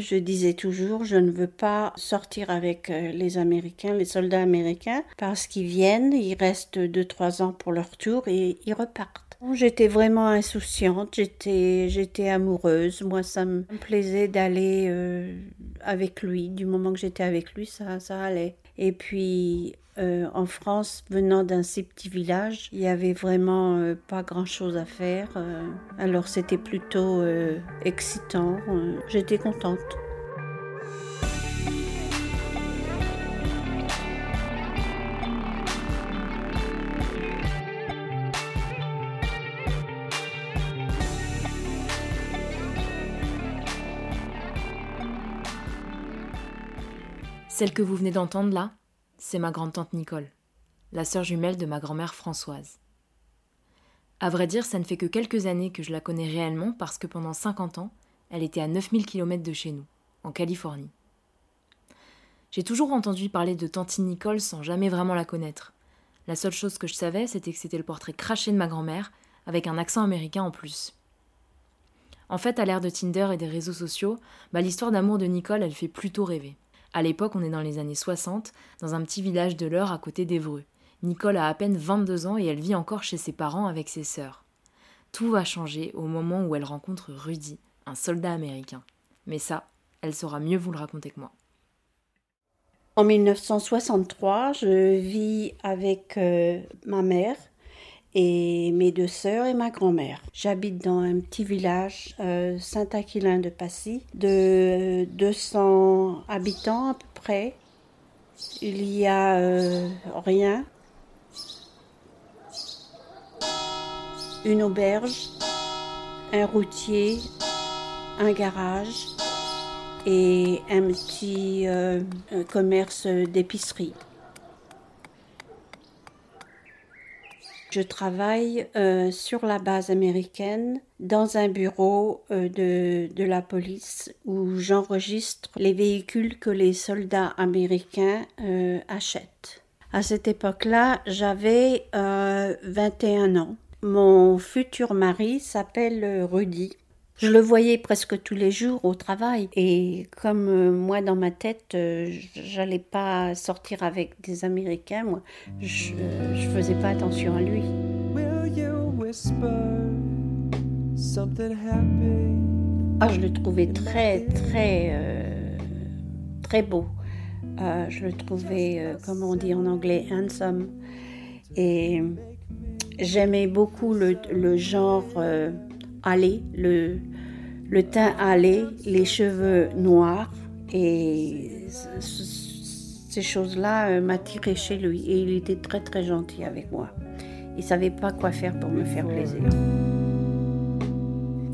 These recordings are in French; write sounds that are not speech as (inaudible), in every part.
Je disais toujours, je ne veux pas sortir avec euh, les Américains, les soldats américains, parce qu'ils viennent, ils restent 2-3 ans pour leur tour et ils repartent. J'étais vraiment insouciante, j'étais, j'étais amoureuse. Moi, ça me plaisait d'aller euh, avec lui. Du moment que j'étais avec lui, ça, ça allait. Et puis, euh, en France, venant d'un si petit village, il y avait vraiment euh, pas grand chose à faire. Euh, alors c'était plutôt excitant. J'étais contente. Celle que vous venez d'entendre là, c'est ma grande-tante Nicole, la sœur jumelle de ma grand-mère Françoise. À vrai dire, ça ne fait que quelques années que je la connais réellement parce que pendant 50 ans, elle était à 9000 km de chez nous, en Californie. J'ai toujours entendu parler de tante Nicole sans jamais vraiment la connaître. La seule chose que je savais, c'était que c'était le portrait craché de ma grand-mère, avec un accent américain en plus. En fait, à l'ère de Tinder et des réseaux sociaux, bah, l'histoire d'amour de Nicole, elle fait plutôt rêver. À l'époque, on est dans les années 60, dans un petit village de l'Eure à côté d'Evreux. Nicole a à peine 22 ans et elle vit encore chez ses parents avec ses sœurs. Tout va changer au moment où elle rencontre Rudy, un soldat américain. Mais ça, elle saura mieux vous le raconter que moi. En 1963, je vis avec euh, ma mère et mes deux sœurs et ma grand-mère. J'habite dans un petit village, euh, Saint-Aquilin de Passy, de 200 habitants à peu près. Il y a euh, rien. Une auberge, un routier, un garage et un petit euh, commerce d'épicerie. Je travaille euh, sur la base américaine dans un bureau euh, de, de, la police où j'enregistre les véhicules que les soldats américains euh, achètent. À cette époque-là, j'avais 21 ans. Mon futur mari s'appelle Rudy. Je le voyais presque tous les jours au travail et comme euh, moi dans ma tête, euh, j'allais pas sortir avec des Américains, moi, je, je faisais pas attention à lui. Ah, je le trouvais très très euh, très beau. je le trouvais, comme on dit en anglais, handsome. Et j'aimais beaucoup le, le genre le, le teint allé, les cheveux noirs et ces choses-là euh, m'attiraient chez lui et il était très très gentil avec moi. Il savait pas quoi faire pour me faire plaisir.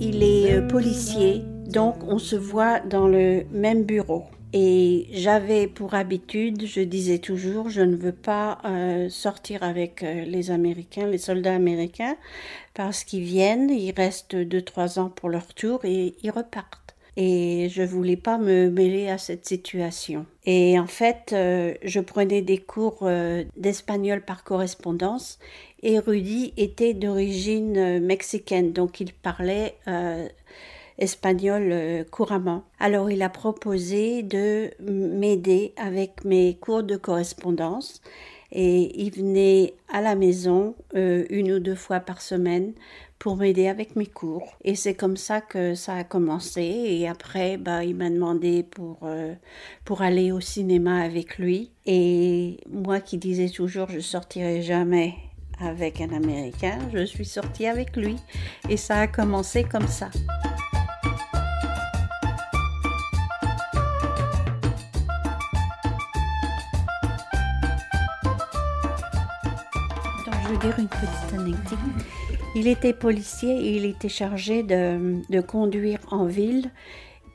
Il est euh, policier, donc on se voit dans le même bureau. Et j'avais pour habitude, je disais toujours, je ne veux pas euh, sortir avec euh, les Américains, les soldats américains, parce qu'ils viennent, ils restent deux trois ans pour leur tour et ils repartent. Et je voulais pas me mêler à cette situation. Et en fait, euh, je prenais des cours d'espagnol par correspondance et Rudy était d'origine mexicaine, donc il parlait espagnol euh, couramment. Alors il a proposé de m'aider avec mes cours de correspondance et il venait à la maison euh, une ou deux fois par semaine pour m'aider avec mes cours. Et c'est comme ça que ça a commencé. Et après, bah, il m'a demandé pour, euh, pour aller au cinéma avec lui. Et moi qui disais toujours, je sortirai jamais avec un Américain, je suis sortie avec lui. Et ça a commencé comme ça. Dire une petite anecdote. Il était policier et il était chargé de, de conduire en ville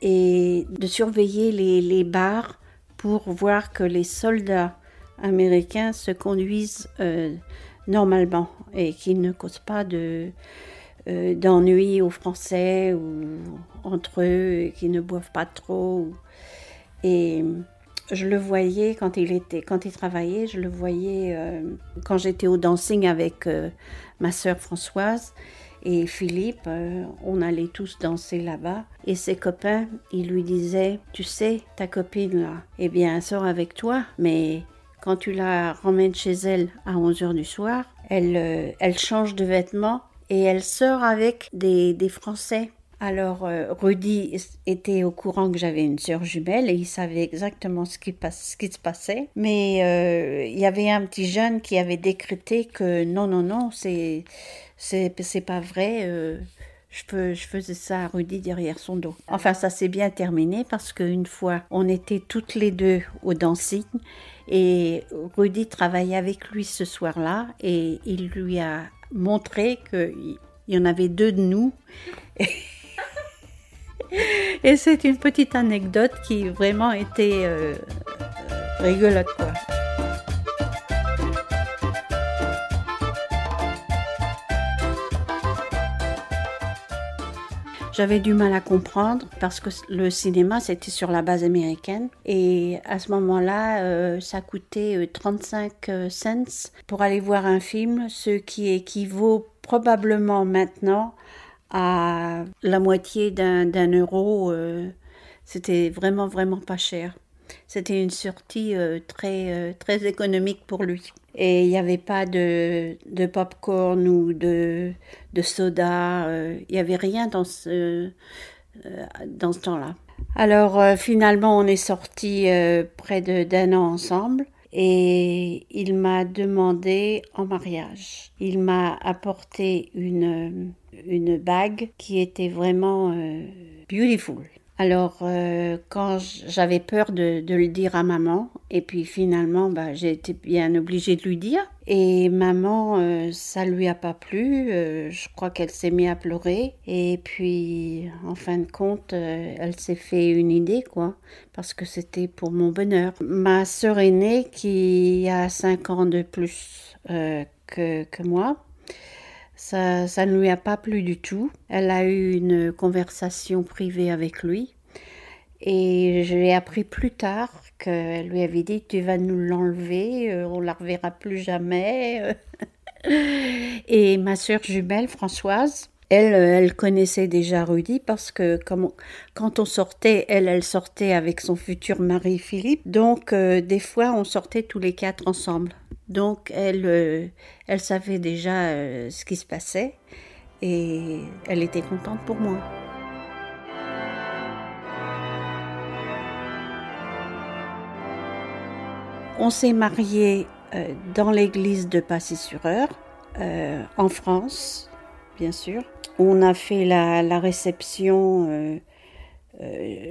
et de surveiller les, les, bars pour voir que les soldats américains se conduisent euh, normalement et qu'ils ne causent pas de, euh, d'ennuis aux Français ou entre eux, qu'ils ne boivent pas trop. Et je le voyais quand il était, quand il travaillait, je le voyais euh, quand j'étais au dancing avec euh, ma sœur Françoise. Et Philippe, euh, on allait tous danser là-bas. Et ses copains, ils lui disaient, tu sais, ta copine là, eh bien, elle sort avec toi, mais quand tu la ramènes chez elle à 11h du soir, elle, change de vêtements et elle sort avec des Français. Alors, euh, Rudy était au courant que j'avais une sœur jumelle et il savait exactement ce qui, se passait. Mais euh, il y avait un petit jeune qui avait décrété que non, non, non, c'est, c'est, pas vrai. Euh, je, je faisais ça à Rudy derrière son dos. Enfin, ça s'est bien terminé parce qu'une fois, on était toutes les deux au dancing et Rudy travaillait avec lui ce soir-là et il lui a montré qu'il y en avait deux de nous. (laughs) Et c'est une petite anecdote qui vraiment était euh, rigolote, quoi. J'avais du mal à comprendre parce que le cinéma c'était sur la base américaine et à ce moment-là euh, ça coûtait 35 euh, cents pour aller voir un film, ce qui équivaut probablement maintenant à la moitié d'un euro. Euh, c'était vraiment, vraiment pas cher. C'était une sortie euh, très, euh, très économique pour lui. Et il n'y avait pas de, de pop-corn ou de, de soda. Il n'y avait rien dans ce, dans ce temps-là. Alors finalement, on est sortis près d'un an ensemble et il m'a demandé en mariage. Il m'a apporté une bague qui était vraiment euh, beautiful. Alors, euh, quand j'avais peur de, le dire à maman, et puis finalement, bah, j'ai été bien obligée de lui dire. Et maman, euh, ça lui a pas plu. je crois qu'elle s'est mise à pleurer. Et puis, en fin de compte, elle s'est fait une idée, quoi, parce que c'était pour mon bonheur. Ma sœur aînée, qui a 5 ans de plus que moi, ça, ne lui a pas plu du tout. Elle a eu une conversation privée avec lui. Et je l'ai appris plus tard qu'elle lui avait dit Tu vas nous l'enlever, euh, on la reverra plus jamais. (laughs) Et ma sœur jumelle, Françoise, elle, euh, connaissait déjà Rudy parce que quand on sortait, elle, elle sortait avec son futur mari Philippe. Donc, euh, des fois, on sortait tous les quatre ensemble. Donc elle, euh, elle savait déjà euh, ce qui se passait et elle était contente pour moi. On s'est mariés euh, dans l'église de Passy-sur-Eure, en France, bien sûr. On a fait la, la réception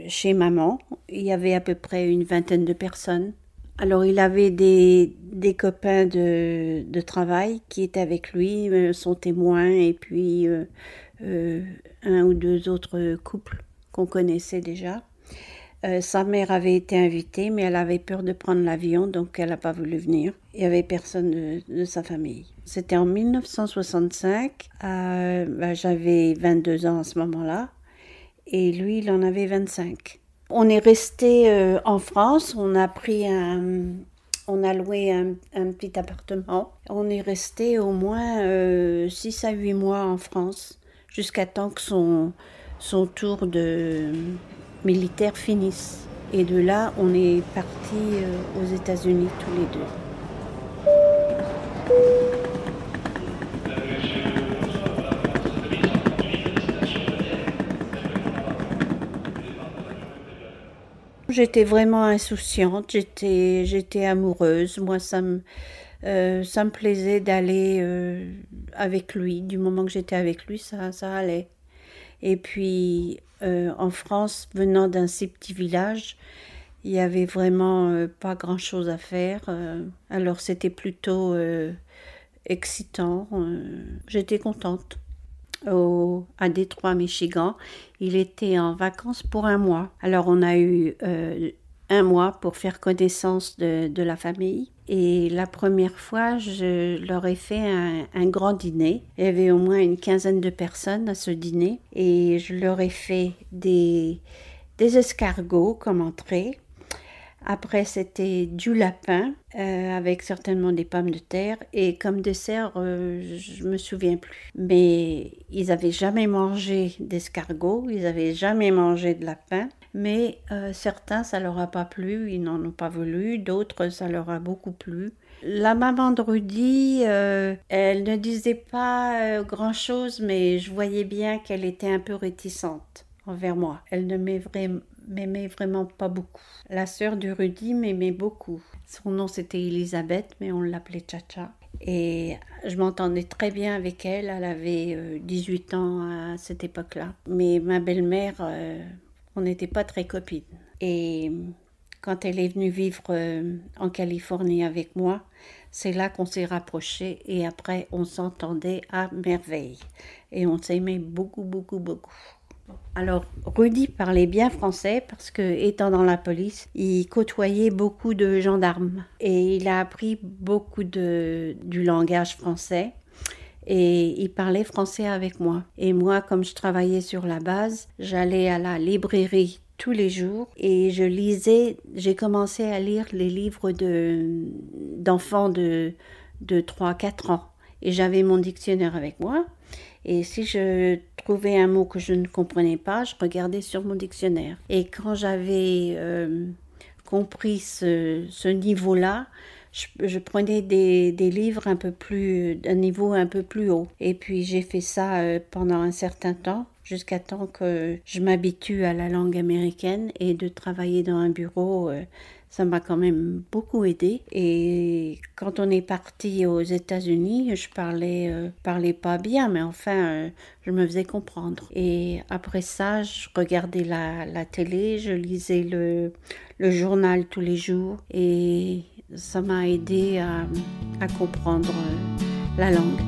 chez maman. Il y avait à peu près une vingtaine de personnes. Alors il avait des, des copains de, de, travail qui étaient avec lui, euh, son témoin, et puis euh, euh, un ou deux autres couples qu'on connaissait déjà. sa mère avait été invitée, mais elle avait peur de prendre l'avion, donc elle n'a pas voulu venir. Il n'y avait personne de, de, sa famille. C'était en 1965. Bah, j'avais 22 ans à ce moment-là, et lui, il en avait 25. On est resté euh, en France, on a pris un, on a loué un, petit appartement. On est resté au moins 6 euh, à 8 mois en France, jusqu'à temps que son, son tour de militaire finisse. Et de là, on est parti euh, aux États-Unis tous les deux. J'étais vraiment insouciante, j'étais, j'étais amoureuse. Moi, ça me, euh, ça me plaisait d'aller euh, avec lui. Du moment que j'étais avec lui, ça, ça allait. Et puis, euh, en France, venant d'un si petit village, il y avait vraiment pas grand-chose à faire. alors, c'était plutôt excitant. j'étais contente au, à Détroit, Michigan. Il était en vacances pour un mois. Alors on a eu euh, un mois pour faire connaissance de, la famille. Et la première fois, je leur ai fait un, un, grand dîner. Il y avait au moins une quinzaine de personnes à ce dîner. Et je leur ai fait des, des escargots comme entrée Après, c'était du lapin, euh, avec certainement des pommes de terre. Et comme dessert, euh, je me souviens plus. Mais ils n'avaient jamais mangé d'escargot, ils n'avaient jamais mangé de lapin. Mais euh, certains, ça leur a pas plu, ils n'en ont pas voulu. D'autres, ça leur a beaucoup plu. La maman de Rudy, elle ne disait pas grand-chose, mais je voyais bien qu'elle était un peu réticente envers moi. Elle ne m'aimait vraiment pas beaucoup. La sœur de Rudy m'aimait beaucoup. Son nom c'était Elisabeth, mais on l'appelait Chacha. Et je m'entendais très bien avec elle. Elle avait 18 euh, ans à cette époque-là. Mais ma belle-mère, euh, on n'était pas très copines. Et quand elle est venue vivre euh, en Californie avec moi, c'est là qu'on s'est rapprochés et après on s'entendait à merveille. Et on s'aimait beaucoup, beaucoup, beaucoup. Alors, Rudy parlait bien français parce que, étant dans la police, il côtoyait beaucoup de gendarmes et il a appris beaucoup de, du langage français et il parlait français avec moi. Et moi, comme je travaillais sur la base, j'allais à la librairie tous les jours et je lisais, j'ai commencé à lire les livres de, d'enfants de, de 3-4 ans. Et j'avais mon dictionnaire avec moi et si je trouvais un mot que je ne comprenais pas, je regardais sur mon dictionnaire. Et quand j'avais euh, compris ce, niveau-là, je, prenais des, livres un peu plus, d'un niveau un peu plus haut. Et puis j'ai fait ça euh, pendant un certain temps, jusqu'à temps que je m'habitue à la langue américaine et de travailler dans un bureau. Ça m'a quand même beaucoup aidé. Et quand on est parti aux États-Unis, je parlais, euh, parlais pas bien, mais enfin, euh, je me faisais comprendre. Et après ça, je regardais la, la télé, je lisais le, le, journal tous les jours et ça m'a aidé à, à comprendre euh, la langue.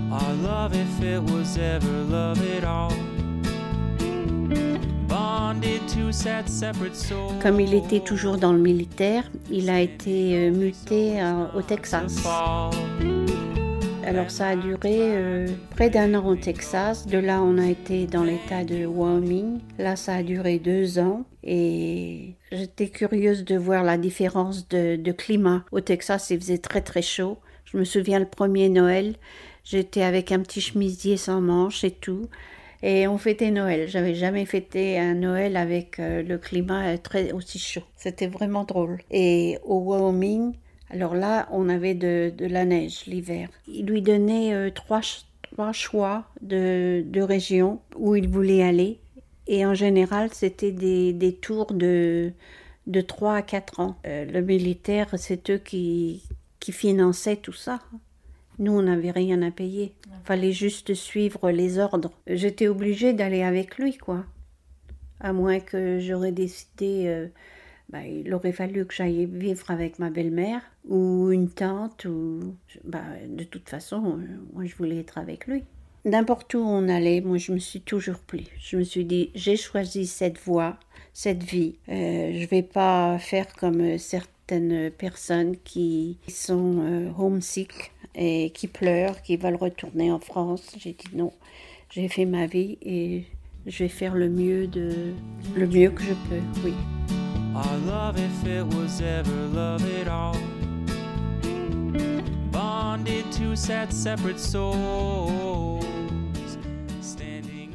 Comme il était toujours dans le militaire, il a été euh, muté euh, au Texas. Alors ça a duré euh, près d'un an au Texas. De là, on a été dans l'état de Wyoming. Là, ça a duré deux ans. Et j'étais curieuse de voir la différence de, de, climat. Au Texas, il faisait très très chaud. Je me souviens le premier Noël, j'étais avec un petit chemisier sans manches et tout. Et on fêtait Noël. J'avais jamais fêté un Noël avec euh, le climat euh, très aussi chaud. C'était vraiment drôle. Et au Wyoming, alors là, on avait de, la neige l'hiver. Il lui donnait euh, trois, choix de, de régions où il voulait aller. Et en général, c'était des, des tours de, de 3 à 4 ans. le militaire, c'est eux qui, qui finançaient tout ça. Nous, on n'avait rien à payer. Fallait juste suivre les ordres. J'étais obligée d'aller avec lui, quoi. À moins que j'aurais décidé, euh, bah, il aurait fallu que j'aille vivre avec ma belle-mère ou une tante ou, bah, de toute façon, euh, moi, je voulais être avec lui. N'importe où on allait, moi, je me suis toujours plu. Je me suis dit, j'ai choisi cette voie, cette vie. Euh, je vais pas faire comme certaines personnes qui sont homesick et qui pleurent, qui veulent retourner en France. J'ai dit non, j'ai fait ma vie et je vais faire le mieux de le mieux que je peux. Oui.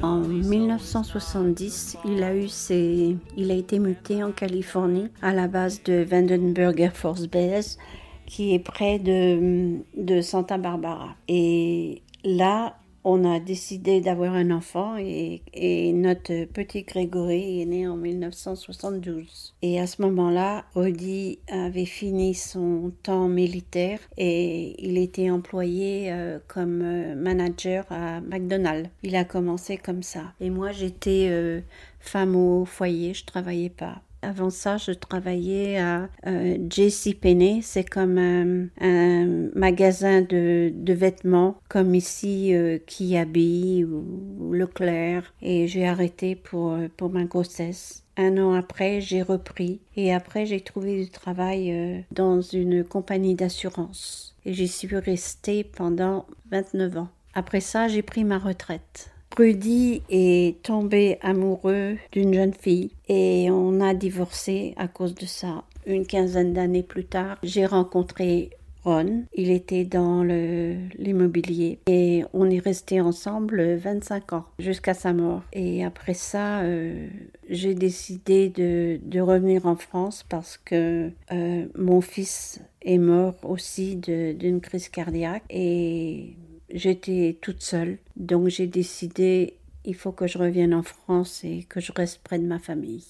En 1970, il a, eu ses, il a été muté en Californie à la base de Vandenberg Air Force Base qui est près de, Santa Barbara. Et là, on a décidé d'avoir un enfant et, et, notre petit Grégory est né en 1972. Et à ce moment-là, Audi avait fini son temps militaire et il était employé euh, comme euh, manager à McDonald's. Il a commencé comme ça. Et moi, j'étais euh, femme au foyer, je travaillais pas. Avant ça, je travaillais à euh, JCPenney. C'est comme un, magasin de, vêtements, comme ici euh, Kiabi ou, Leclerc. Et j'ai arrêté pour, euh, pour ma grossesse. Un an après, j'ai repris. Et après, j'ai trouvé du travail euh, dans une compagnie d'assurance. Et j'y suis restée pendant 29 ans. Après ça, j'ai pris ma retraite. Rudy est tombé amoureux d'une jeune fille et on a divorcé à cause de ça. Une quinzaine d'années plus tard, j'ai rencontré Ron. Il était dans l'immobilier et on est resté ensemble 25 ans jusqu'à sa mort. Et après ça, euh, j'ai décidé de, revenir en France parce que euh, mon fils est mort aussi d'une crise cardiaque et j'étais toute seule. Donc j'ai décidé, il faut que je revienne en France et que je reste près de ma famille.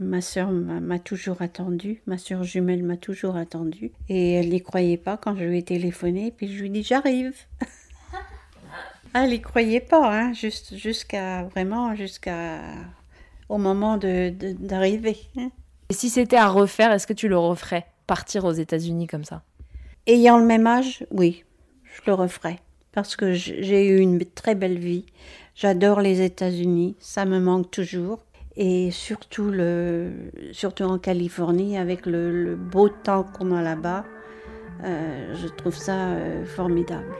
Ma sœur m'a toujours attendue, ma sœur jumelle m'a toujours attendue et elle n'y croyait pas quand je lui ai téléphoné puis je lui ai dit j'arrive. (laughs) elle n'y croyait pas, hein, juste jusqu'à vraiment jusqu'à au moment d'arriver. De, hein. Et si c'était à refaire, est-ce que tu le referais Partir aux États-Unis comme ça? Ayant le même âge, oui, je le referais parce que j'ai eu une très belle vie. J'adore les États-Unis, ça me manque toujours. Et surtout, le, surtout en Californie, avec le, beau temps qu'on a là-bas, euh, je trouve ça euh, formidable.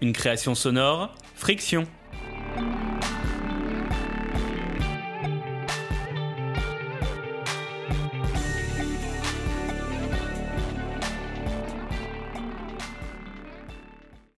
Une création sonore, Friction.